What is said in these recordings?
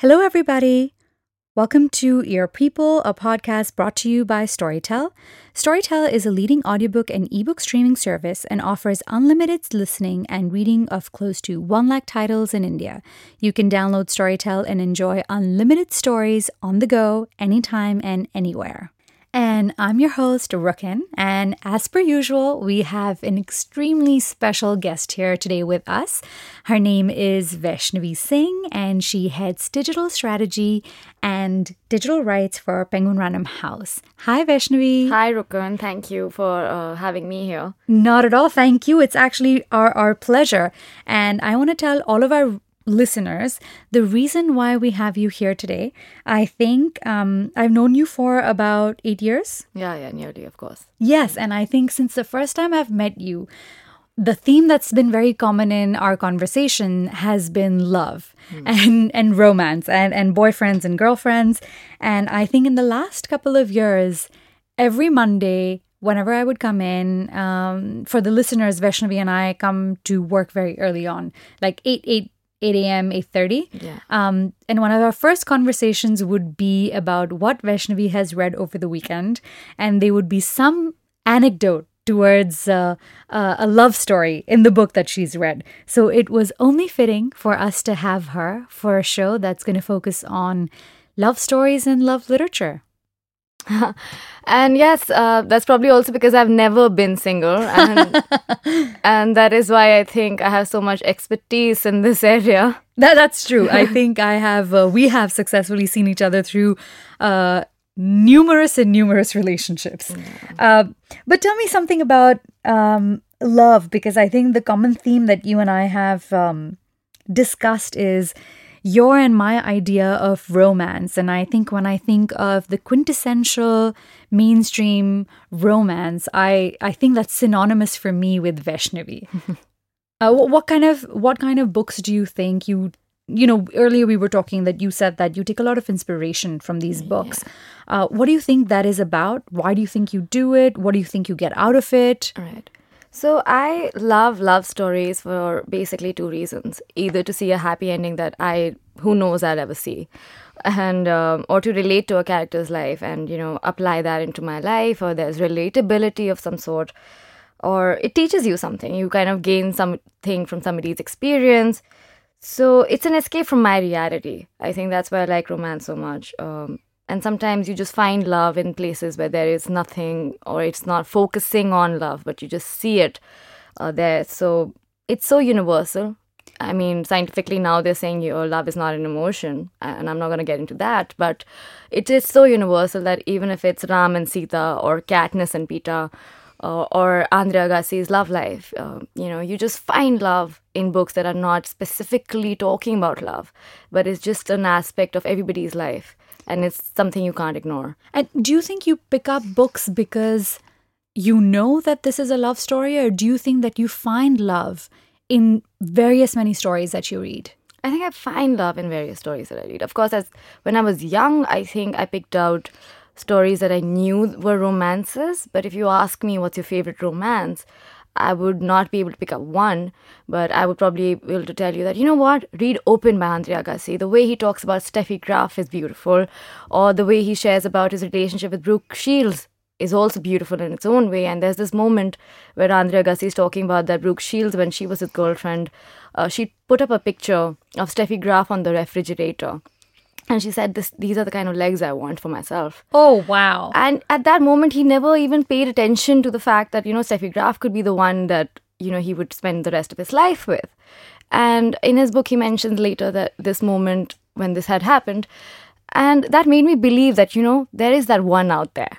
Hello, everybody. Welcome to Ear People, a podcast brought to you by Storytel. Storytel is a leading audiobook and ebook streaming service and offers unlimited listening and reading of close to 1 lakh titles in India. You can download Storytel and enjoy unlimited stories on the go, anytime and anywhere. And I'm your host, Rukun. And as per usual, we have an extremely special guest here today with us. Her name is Vaishnavi Singh, and she heads digital strategy and digital rights for Penguin Random House. Hi, Vaishnavi. Hi, Rukun. Thank you for uh, having me here. Not at all. Thank you. It's actually our, our pleasure. And I want to tell all of our listeners, the reason why we have you here today, I think um, I've known you for about eight years. Yeah, yeah, nearly, of course. Yes, and I think since the first time I've met you, the theme that's been very common in our conversation has been love mm. and and romance and and boyfriends and girlfriends and i think in the last couple of years every monday whenever i would come in um, for the listeners vaishnavi and i come to work very early on like 8 8 8 a.m., 8.30. Yeah. Um, and one of our first conversations would be about what Vaishnavi has read over the weekend. And there would be some anecdote towards uh, uh, a love story in the book that she's read. So it was only fitting for us to have her for a show that's going to focus on love stories and love literature. and yes, uh, that's probably also because I've never been single, and and that is why I think I have so much expertise in this area. That that's true. I think I have. Uh, we have successfully seen each other through. Uh, numerous and numerous relationships. Uh, but tell me something about um, love, because I think the common theme that you and I have um, discussed is your and my idea of romance. And I think when I think of the quintessential mainstream romance, I, I think that's synonymous for me with Vaishnavi. uh, what, what kind of what kind of books do you think you you know earlier we were talking that you said that you take a lot of inspiration from these books yeah. uh, what do you think that is about why do you think you do it what do you think you get out of it right so I love love stories for basically two reasons: either to see a happy ending that I, who knows, I'll ever see, and um, or to relate to a character's life and you know apply that into my life, or there's relatability of some sort, or it teaches you something. You kind of gain something from somebody's experience. So it's an escape from my reality. I think that's why I like romance so much. Um, and sometimes you just find love in places where there is nothing or it's not focusing on love but you just see it uh, there so it's so universal i mean scientifically now they're saying your love is not an emotion and i'm not going to get into that but it is so universal that even if it's ram and sita or katniss and peeta uh, or Andre Agassi's love life. Uh, you know, you just find love in books that are not specifically talking about love, but it's just an aspect of everybody's life and it's something you can't ignore. And do you think you pick up books because you know that this is a love story, or do you think that you find love in various many stories that you read? I think I find love in various stories that I read. Of course, as when I was young, I think I picked out stories that I knew were romances. But if you ask me what's your favorite romance, I would not be able to pick up one, but I would probably be able to tell you that, you know what, read Open by Andre Agassi. The way he talks about Steffi Graf is beautiful, or the way he shares about his relationship with Brooke Shields is also beautiful in its own way. And there's this moment where Andre Agassi is talking about that Brooke Shields, when she was his girlfriend, uh, she put up a picture of Steffi Graf on the refrigerator and she said this these are the kind of legs i want for myself. Oh wow. And at that moment he never even paid attention to the fact that you know steffi graf could be the one that you know he would spend the rest of his life with. And in his book he mentions later that this moment when this had happened. And that made me believe that you know there is that one out there.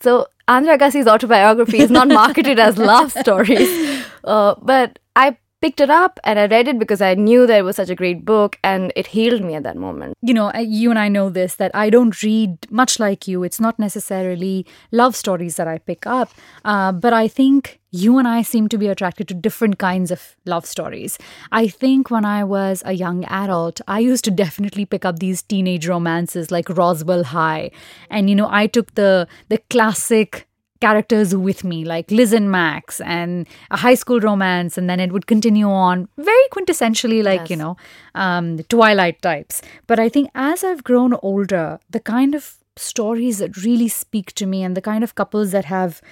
So Andre Agassi's autobiography is not marketed as love stories, uh, but I picked it up and I read it because I knew that it was such a great book and it healed me at that moment. You know, you and I know this that I don't read much like you. It's not necessarily love stories that I pick up, uh, but I think you and I seem to be attracted to different kinds of love stories. I think when I was a young adult, I used to definitely pick up these teenage romances like Roswell High. And you know, I took the the classic characters with me, like Liz and Max, and a high school romance, and then it would continue on very quintessentially, like, Yes. you know, um, Twilight types. But I think as I've grown older, the kind of stories that really speak to me and the kind of couples that have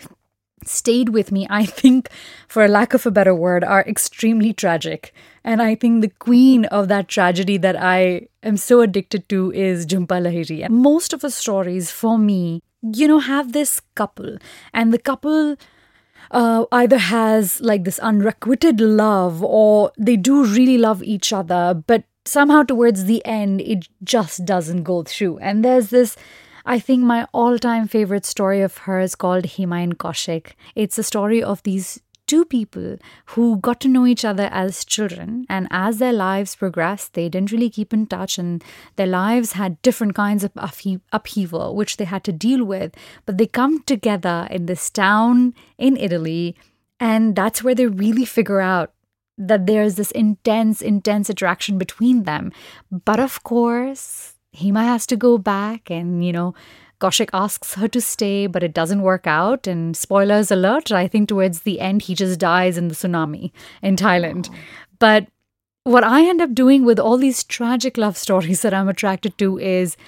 stayed with me, I think, for a lack of a better word, are extremely tragic. And I think the queen of that tragedy that I am so addicted to is Jhumpa Lahiri. And most of the stories for me, you know, have this couple, and the couple uh, either has like this unrequited love or they do really love each other, but somehow towards the end, it just doesn't go through. And there's this, I think, my all time favorite story of hers called Hema and Kaushik. It's a story of these two people who got to know each other as children and as their lives progressed they didn't really keep in touch and their lives had different kinds of uphe- upheaval which they had to deal with. But they come together in this town in italy and that's where they really figure out that there's this intense intense attraction between them. But of course hema has to go back and you know Kaushik asks her to stay, but it doesn't work out. And spoilers alert, I think towards the end, he just dies in the tsunami in Thailand. But what I end up doing with all these tragic love stories that I'm attracted to is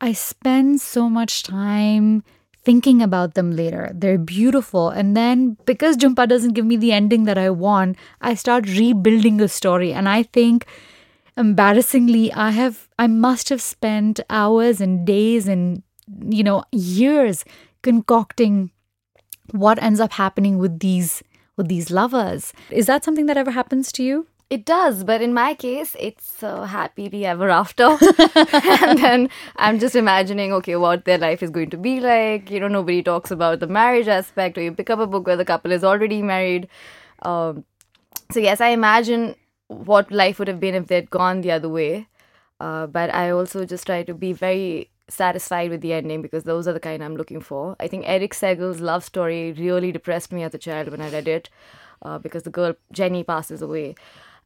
I spend so much time thinking about them later. They're beautiful. And then because Jhumpa doesn't give me the ending that I want, I start rebuilding a story. And I think embarrassingly, I have I must have spent hours and days and you know years concocting what ends up happening with these with these lovers. Is that something that ever happens to you? It does, but in my case, it's uh, happily ever after. and then I'm just imagining, okay, what their life is going to be like. You know, nobody talks about the marriage aspect, or you pick up a book where the couple is already married. Um, so, yes, I imagine what life would have been if they'd gone the other way. Uh, but I also just try to be very satisfied with the ending because those are the kind I'm looking for. I think Erich Segal's love story really depressed me as a child when I read it uh, because the girl Jenny passes away.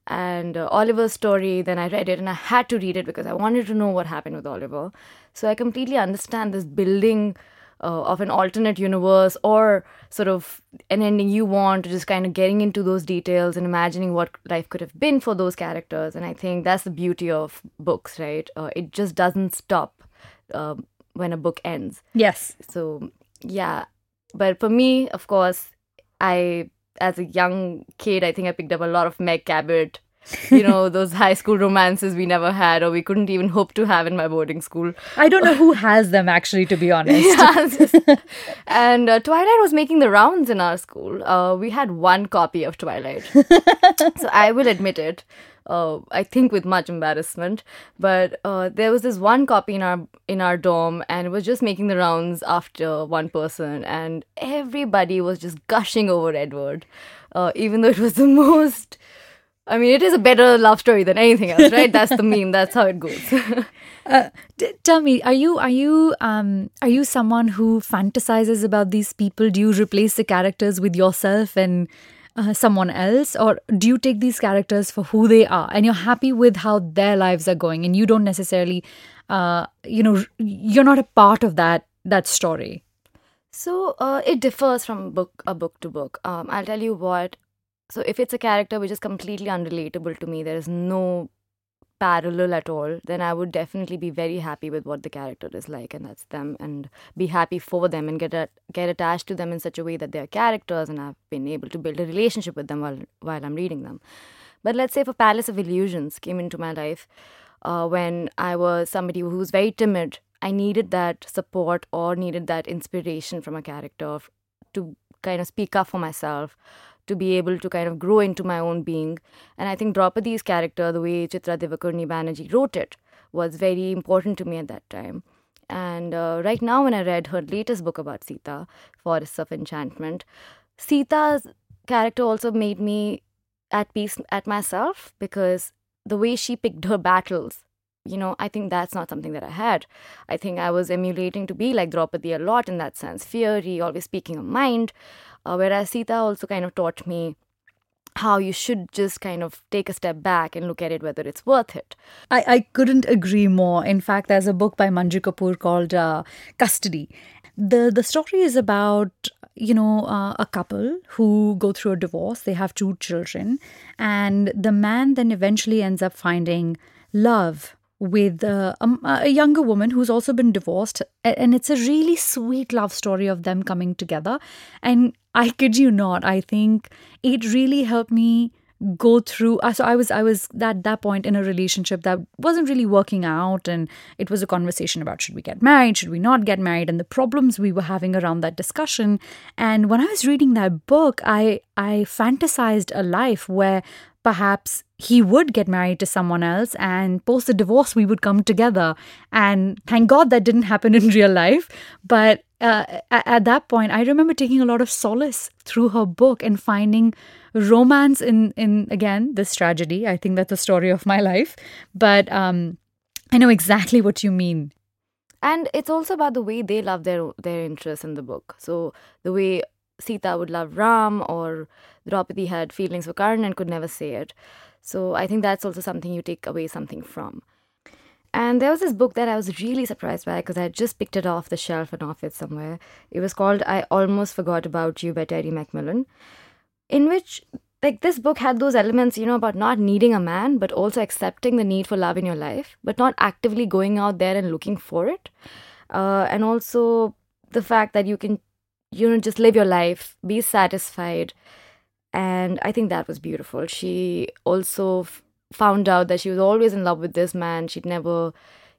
And uh, Oliver's story, then I read it and I had to read it because I wanted to know what happened with Oliver. So I completely understand this building uh, of an alternate universe or sort of an ending you want, just kind of getting into those details and imagining what life could have been for those characters. And I think that's the beauty of books, right? Uh, it just doesn't stop uh, when a book ends. Yes. So yeah, but for me, of course, I as a young kid, I think I picked up a lot of Meg Cabot. you know those high school romances we never had or we couldn't even hope to have in my boarding school I don't know who has them actually, to be honest. Yeah. and uh, twilight was making the rounds in our school uh, we had one copy of twilight so i will admit it uh, I think with much embarrassment, but uh, there was this one copy in our in our dorm, and it was just making the rounds after one person, and everybody was just gushing over Edward, uh, even though it was the most. I mean, it is a better love story than anything else, right? That's the meme. That's how it goes. Uh, d- tell me, are you are you um are you someone who fantasizes about these people? Do you replace the characters with yourself and uh, someone else, or do you take these characters for who they are and you're happy with how their lives are going, and you don't necessarily, uh, you know, you're not a part of that that story? So uh, it differs from book a book to book. Um, I'll tell you what. So if it's a character which is completely unrelatable to me, there is no parallel at all, then I would definitely be very happy with what the character is like, and that's them, and be happy for them, and get a, get attached to them in such a way that they are characters, and I've been able to build a relationship with them while while I'm reading them. But let's say if a Palace of Illusions came into my life uh, when I was somebody who was very timid, I needed that support or needed that inspiration from a character to kind of speak up for myself, to be able to kind of grow into my own being. And I think Draupadi's character, the way Chitra Divakaruni Banerjee wrote it, was very important to me at that time. And uh, right now, when I read her latest book about Sita, Forests of Enchantment, Sita's character also made me at peace at myself because the way she picked her battles, you know, I think that's not something that I had. I think I was emulating to be like Draupadi a lot in that sense, fiery, always speaking her mind. Uh, whereas Sita also kind of taught me how you should just kind of take a step back and look at it whether it's worth it. I, I couldn't agree more. In fact, there's a book by Manju Kapur called uh, Custody. the the story is about you know uh, a couple who go through a divorce. They have two children, and the man then eventually ends up finding love with uh, a, a, younger woman who's also been divorced and it's a really sweet love story of them coming together and i kid you not i think it really helped me go through uh, so i was i was at that point in a relationship that wasn't really working out and it was a conversation about should we get married should we not get married and the problems we were having around that discussion. And when i was reading that book i i fantasized a life where perhaps he would get married to someone else and post the divorce we would come together. And thank god that didn't happen in real life but uh, at that point i remember taking a lot of solace through her book and finding romance in in again this tragedy i think that's the story of my life but um i know exactly what you mean and it's also about the way they love their their interests in the book so the way Sita would love Ram or Draupadi had feelings for Karna and could never say it. So I think that's also something you take away something from. And there was this book that I was really surprised by because I had just picked it off the shelf and off it somewhere. It was called I Almost Forgot About You by Terry McMillan, in which like this book had those elements, you know, about not needing a man, but also accepting the need for love in your life, but not actively going out there and looking for it. Uh, and also the fact that you can you know just live your life be satisfied and i think that was beautiful she also f- found out that she was always in love with this man she'd never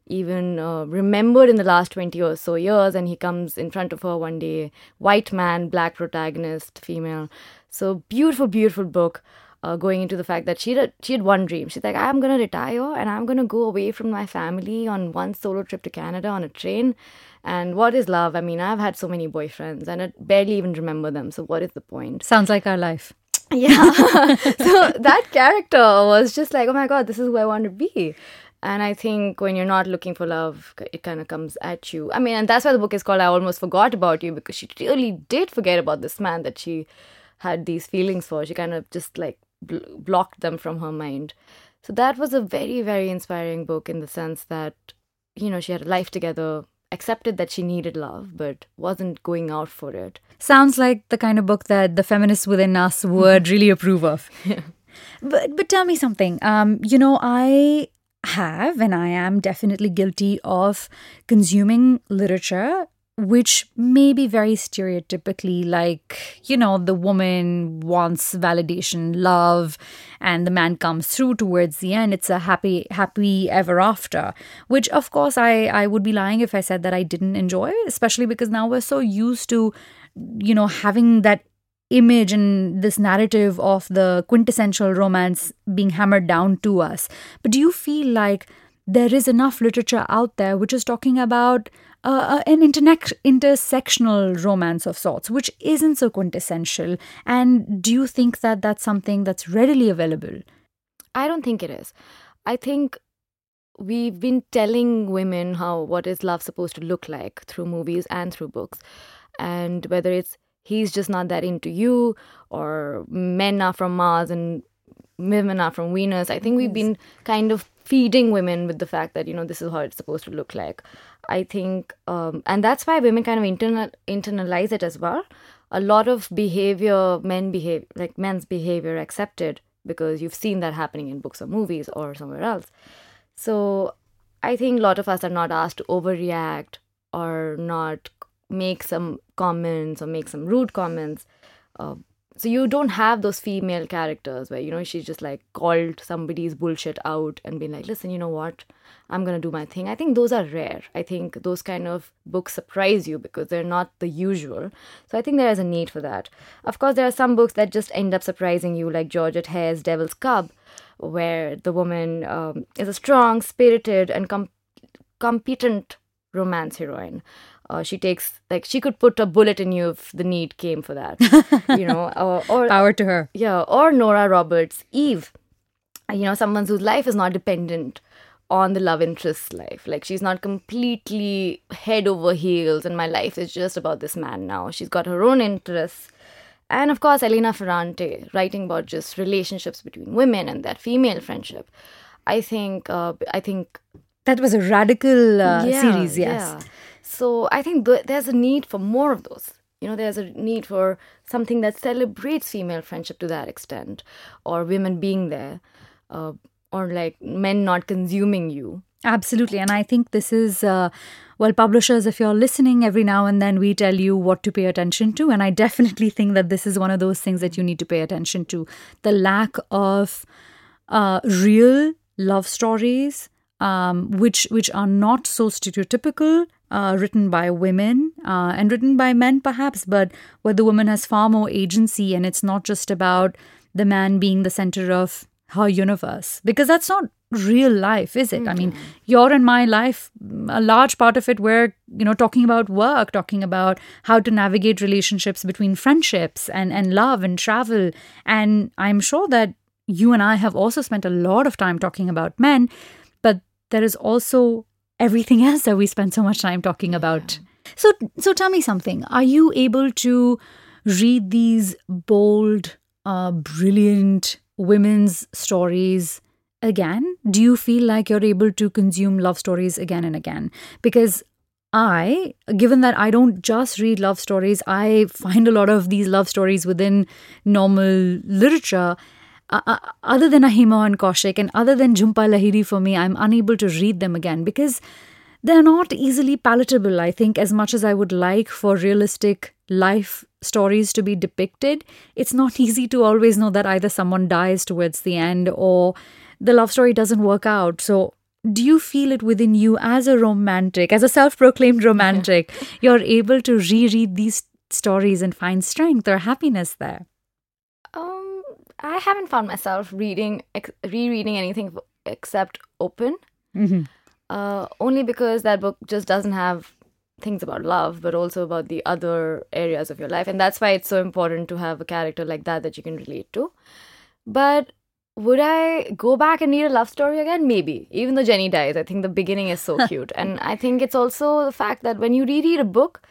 even uh, remembered in the last 20 or so years and he comes in front of her one day white man black protagonist female so beautiful beautiful book uh, going into the fact that she had she had one dream. She's like, I'm gonna retire and I'm gonna go away from my family on one solo trip to Canada on a train, and what is love? I mean, I've had so many boyfriends and I barely even remember them. So, what is the point? Sounds like our life. Yeah. so, that character was just like, oh my God, this is who I want to be. And I think when you're not looking for love, it kind of comes at you. I mean, and that's why the book is called I Almost Forgot About You because she really did forget about this man that she had these feelings for. She kind of just like bl- blocked them from her mind. So that was a very, very inspiring book in the sense that, you know, she had a life together, accepted that she needed love but wasn't going out for it. Sounds like the kind of book that the feminists within us would really approve of. Yeah. But but tell me something. Um, you know, I have and I am definitely guilty of consuming literature which may be very stereotypically like, you know, the woman wants validation, love, and the man comes through towards the end. It's a happy, happy ever after, which of course I, I would be lying if I said that I didn't enjoy, especially because now we're so used to, you know, having that image and this narrative of the quintessential romance being hammered down to us. But do you feel like there is enough literature out there which is talking about uh, an interne- intersectional romance of sorts, which isn't so quintessential. And do you think that that's something that's readily available? I don't think it is. I think we've been telling women how what is love supposed to look like through movies and through books. And whether it's he's just not that into you or men are from Mars and women are from Venus. I think we've been kind of feeding women with the fact that you know this is how it's supposed to look like. I think um, and that's why women kind of internal, internalize it as well. A lot of behavior men behave like men's behavior accepted because you've seen that happening in books or movies or somewhere else. So i think a lot of us are not asked to overreact or not make some comments or make some rude comments uh, so you don't have those female characters where you know she's just like called somebody's bullshit out and been like listen you know what? I'm gonna do my thing. I think those are rare. I think those kind of books surprise you because they're not the usual. So i think there is a need for that. Of course there are some books that just end up surprising you like georgette heyer's devil's cub where the woman um, is a strong spirited and com- competent romance heroine uh, she takes like she could put a bullet in you if the need came for that you know or, or power to her. Yeah or nora roberts eve. You know someone whose life is not dependent on the love interest's life. Like she's not completely head over heels and my life is just about this man now. She's got her own interests. And of course elena ferrante writing about just relationships between women and that female friendship. I think uh, i think that was a radical uh, yeah, series yes. yeah so I think th- there's a need for more of those. You know, there's a need for something that celebrates female friendship to that extent, or women being there, uh, or like men not consuming you. Absolutely. And I think this is, uh, well, publishers, if you're listening every now and then, we tell you what to pay attention to. And I definitely think that this is one of those things that you need to pay attention to. The lack of uh, real love stories, um, which, which are not so stereotypical. Uh, written by women uh, and written by men, perhaps, but where the woman has far more agency and it's not just about the man being the center of her universe because that's not real life is it mm-hmm. i mean your and my life a large part of it we're you know talking about work talking about how to navigate relationships between friendships and and love and travel and i'm sure that you and i have also spent a lot of time talking about men but there is also everything else that we spend so much time talking yeah. about so so tell me something are you able to read these bold uh, brilliant women's stories again? Do you feel like you're able to consume love stories again and again? Because I, given that I don't just read love stories, I find a lot of these love stories within normal literature. Uh, uh, other than Ahima and Kaushik and other than Jhumpa Lahiri for me, I'm unable to read them again because they're not easily palatable, I think, as much as I would like for realistic life stories to be depicted. It's not easy to always know that either someone dies towards the end or the love story doesn't work out. So, do you feel it within you as a romantic, as a self proclaimed romantic, you're able to reread these stories and find strength or happiness there? I haven't found myself reading, ex- rereading anything except Open. Mm-hmm. Uh, only because that book just doesn't have things about love, but also about the other areas of your life. And that's why it's so important to have a character like that that you can relate to. But would I go back and read a love story again? Maybe. Even though Jenny dies, I think the beginning is so cute. And I think it's also the fact that when you reread a book,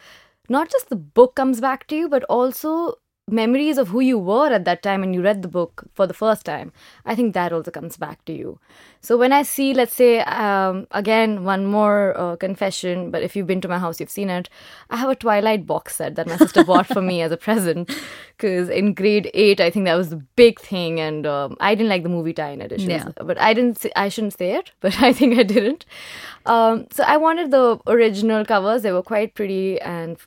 not just the book comes back to you, but also memories of who you were at that time when you read the book for the first time i think that also comes back to you. So when i see let's say um, again one more uh, confession but if you've been to my house you've seen it i have a twilight box set that my sister bought for me as a present. Because in grade 8 i think that was the big thing and um, i didn't like the movie tie-in editions yeah. but i didn't say, i shouldn't say it but i think i didn't. Um, so i wanted the original covers. They were quite pretty and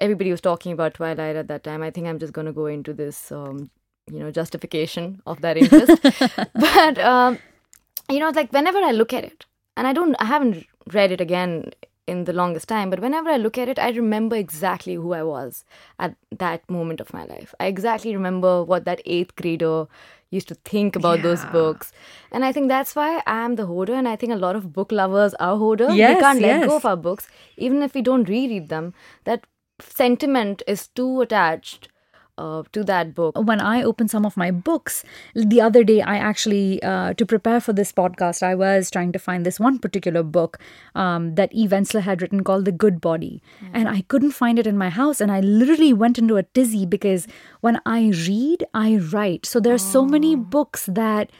everybody was talking about Twilight at that time. I think I'm just going to go into this, um, you know, justification of that interest. but um, you know, like whenever I look at it, and I don't, I haven't read it again in the longest time, but whenever I look at it, I remember exactly who I was at that moment of my life. I exactly remember what that eighth grader used to think about yeah. those books. And I think that's why I'm the hoarder. And I think a lot of book lovers are hoarder. Yes, we can't yes. let go of our books, even if we don't reread them. That sentiment is too attached uh, to that book. When I open some of my books, the other day, I actually, uh, to prepare for this podcast, I was trying to find this one particular book um, that Eve Ensler had written called The Good Body. Mm. And I couldn't find it in my house. And I literally went into a tizzy because when I read, I write. So there are oh. so many oh. books that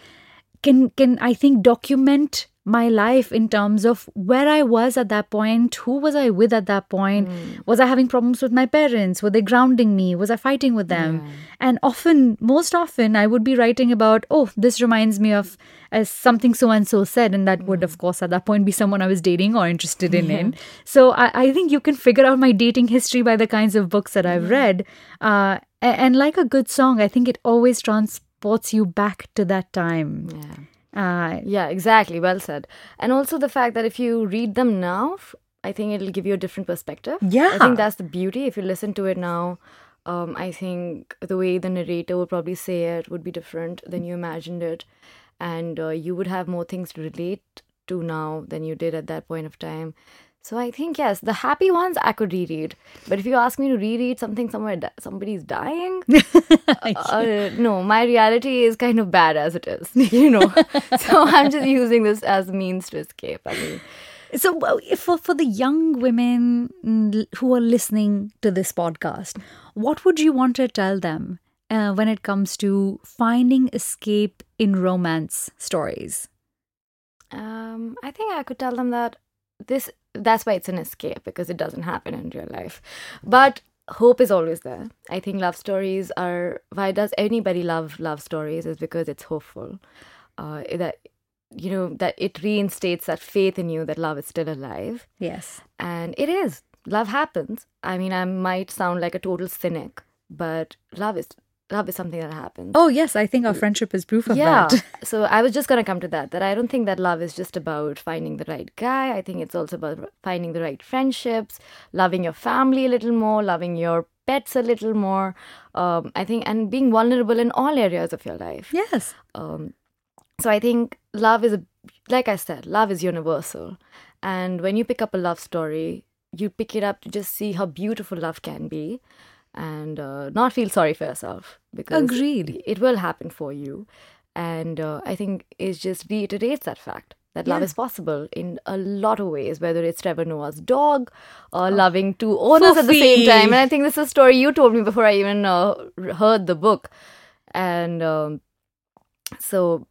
can can I think document my life in terms of where I was at that point, who was I with at that point, mm. was I having problems with my parents, were they grounding me, was I fighting with them? Yeah. And often, most often, I would be writing about, oh, this reminds me of as something so and so said, and that mm. would, of course, at that point be someone I was dating or interested in. Yeah. in. So I, I, think you can figure out my dating history by the kinds of books that I've read. Uh, and, and like a good song, I think it always transports you back to that time. Yeah. Uh, yeah, exactly. Well said. And also the fact that if you read them now, I think it'll give you a different perspective. Yeah. I think that's the beauty. If you listen to it now, um, I think the way the narrator would probably say it would be different than you imagined it. And uh, you would have more things to relate to now than you did at that point of time. So I think yes, the happy ones I could reread, but if you ask me to reread something somewhere di- somebody's dying, uh, no, my reality is kind of bad as it is, you know. so I'm just using this as a means to escape. I mean. So, for, for the young women who are listening to this podcast, what would you want to tell them uh, when it comes to finding escape in romance stories? Um, I think I could tell them that this that's why it's an escape because it doesn't happen in real life. But hope is always there. I think love stories are why does anybody love love stories is because it's hopeful. Uh, that you know that it reinstates that faith in you that love is still alive. Yes. And it is. Love happens. I mean, I might sound like a total cynic, but love is love is something that happens. Oh, yes. I think our friendship is proof of that. yeah. that. so I was just going to come to that. That I don't think that love is just about finding the right guy. I think it's also about finding the right friendships, loving your family a little more, loving your pets a little more. Um, I think, and being vulnerable in all areas of your life. Yes. Um, so I think love is, a, like I said, love is universal. And when you pick up a love story, you pick it up to just see how beautiful love can be and uh, not feel sorry for yourself because Agreed. it will happen for you. And uh, i think it just reiterates that fact that love Yeah. is possible in a lot of ways whether it's trevor noah's dog or loving two owners at the same time. And i think this is a story you told me before i even uh, heard the book. And um, so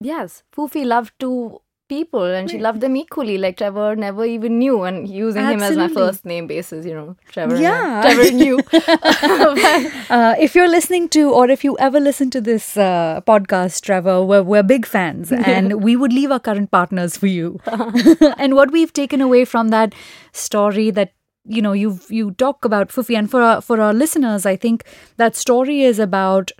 yes Fufi loved two people and she loved them equally. Like trevor never even knew and using him as my first name basis you know trevor Yeah. trevor knew Uh, if you're listening to, or if you ever listen to this uh, podcast, Trevor, we're, we're big fans and we would leave our current partners for you. and what we've taken away from that story that you know you've you talk about Fufi and for our, for our listeners I think that story is about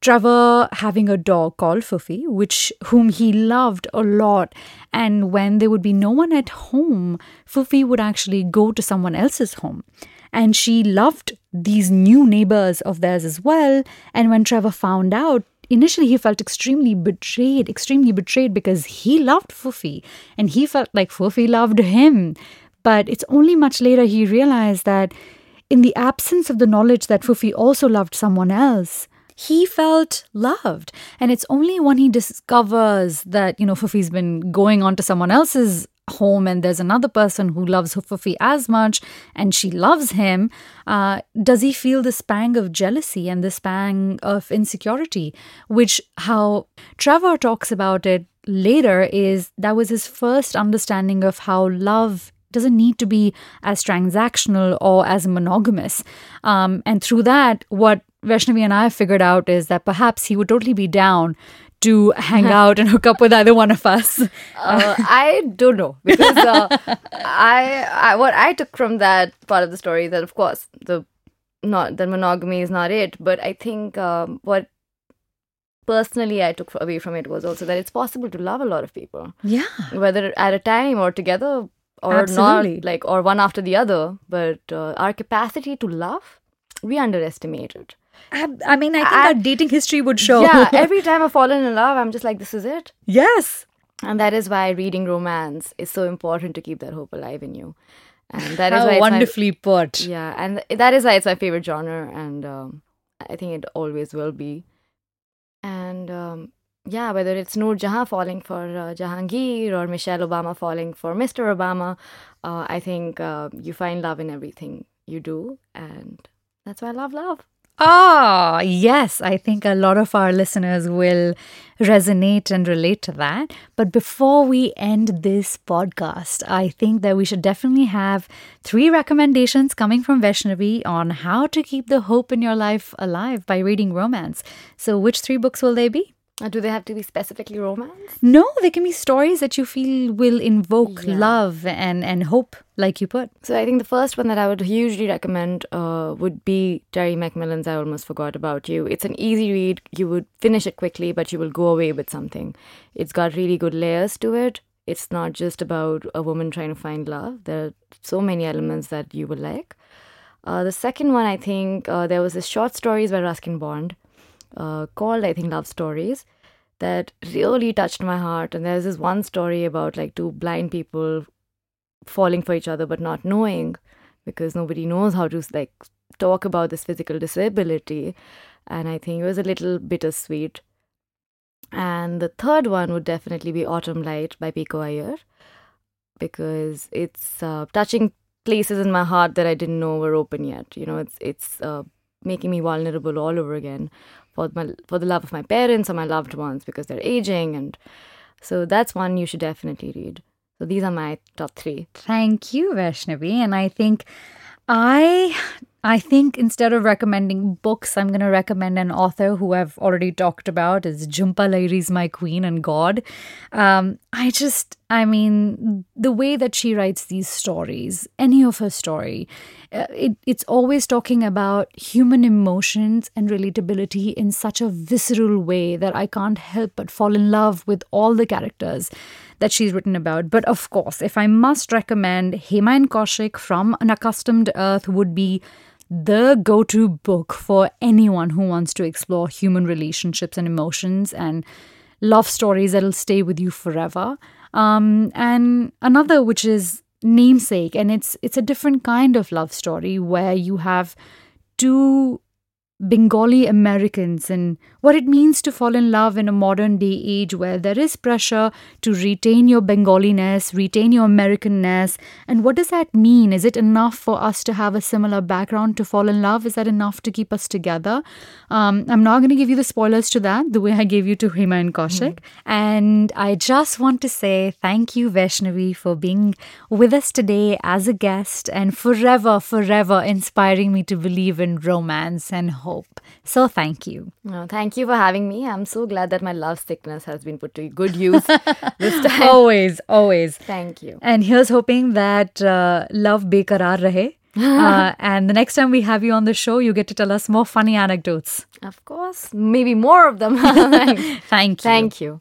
Trevor having a dog called Fufi, which whom he loved a lot. And when there would be no one at home, Fufi would actually go to someone else's home. And she loved these new neighbors of theirs as well. And when Trevor found out, initially he felt extremely betrayed, extremely betrayed because he loved Fufi and he felt like Fufi loved him. But it's only much later he realized that in the absence of the knowledge that Fufi also loved someone else, he felt loved. And it's only when he discovers that, you know, Fufi's been going on to someone else's home and there's another person who loves Fufi as much and she loves him, uh, does he feel this pang of jealousy and this pang of insecurity, which how Trevor talks about it later is that was his first understanding of how love doesn't need to be as transactional or as monogamous. Um, and through that, what Vaishnavi and I figured out is that perhaps he would totally be down to hang out and hook up with either one of us. uh, I don't know because uh, I, I what I took from that part of the story that of course the not that monogamy is not it, but I think um, what personally I took away from it was also that it's possible to love a lot of people, Yeah. whether at a time or together or Absolutely. not, like or one after the other. But uh, our capacity to love, we underestimate it. I, I mean, I think I- our dating history would show. Yeah, every time I've fallen in love, I'm just like, this is it. yes. And that is why reading romance is so important to keep that hope alive in you. And that is How why it's my- wonderfully put. yeah, and that is why it's my favorite genre, and um, I think it always will be. And um, yeah, whether it's Noor Jahan falling for uh, Jahangir or Michelle Obama falling for Mr. Obama, uh, I think uh, you find love in everything you do, and that's why I love love. Ah, yes. I think a lot of our listeners will resonate and relate to that. But before we end this podcast, I think that we should definitely have three recommendations coming from Vaishnavi on how to keep the hope in your life alive by reading romance. So, which three books will they be? Do they have to be specifically romance? No, they can be stories that you feel will invoke Yeah. love and, and hope, like you put. So I think the first one that I would hugely recommend uh, would be Terry McMillan's I Almost Forgot About You. It's an easy read. You would finish it quickly, but you will go away with something. It's got really good layers to it. It's not just about a woman trying to find love. There are so many elements that you will like. Uh, the second one, I think, uh, there was this short stories by Ruskin Bond uh, called, I think, Love Stories that really touched my heart. And there's this one story about like two blind people falling for each other but not knowing because nobody knows how to like talk about this physical disability. And i think it was a little bittersweet. And the third one would definitely be autumn light by pico iyer because it's uh, touching places in my heart that i didn't know were open yet. You know it's it's uh, making me vulnerable all over again for my for the love of my parents or my loved ones because they're aging and so that's one you should definitely read So these are my top three. Thank you, Vaishnavi. And I think I I think instead of recommending books, I'm going to recommend an author who I've already talked about is Jhumpa Lahiri's My Queen and God. Um, I just, I mean, the way that she writes these stories, any of her story, uh, it, it's always talking about human emotions and relatability in such a visceral way that I can't help but fall in love with all the characters that she's written about. But of course, if I must recommend Hema and Kaushik from Unaccustomed Earth would be the go to book for anyone who wants to explore human relationships and emotions and love stories that'll stay with you forever. Um, and another, which is namesake and it's it's a different kind of love story where you have two Bengali Americans and what it means to fall in love in a modern day age where there is pressure to retain your Bengaliness, retain your Americanness. And what does that mean? Is it enough for us to have a similar background to fall in love? Is that enough to keep us together? Um, I'm not going to give you the spoilers to that the way I gave you to Hema and Kaushik. Mm. And I just want to say thank you, Vaishnavi, for being with us today as a guest and forever, forever inspiring me to believe in romance and hope. So thank you. Oh, thank you for having me. I'm so glad that my love sickness has been put to good use this time. Always, always. Thank you. And here's hoping that uh, love bekarar rahe. uh, and the next time we have you on the show, you get to tell us more funny anecdotes. Of course, maybe more of them. Thank you. Thank you.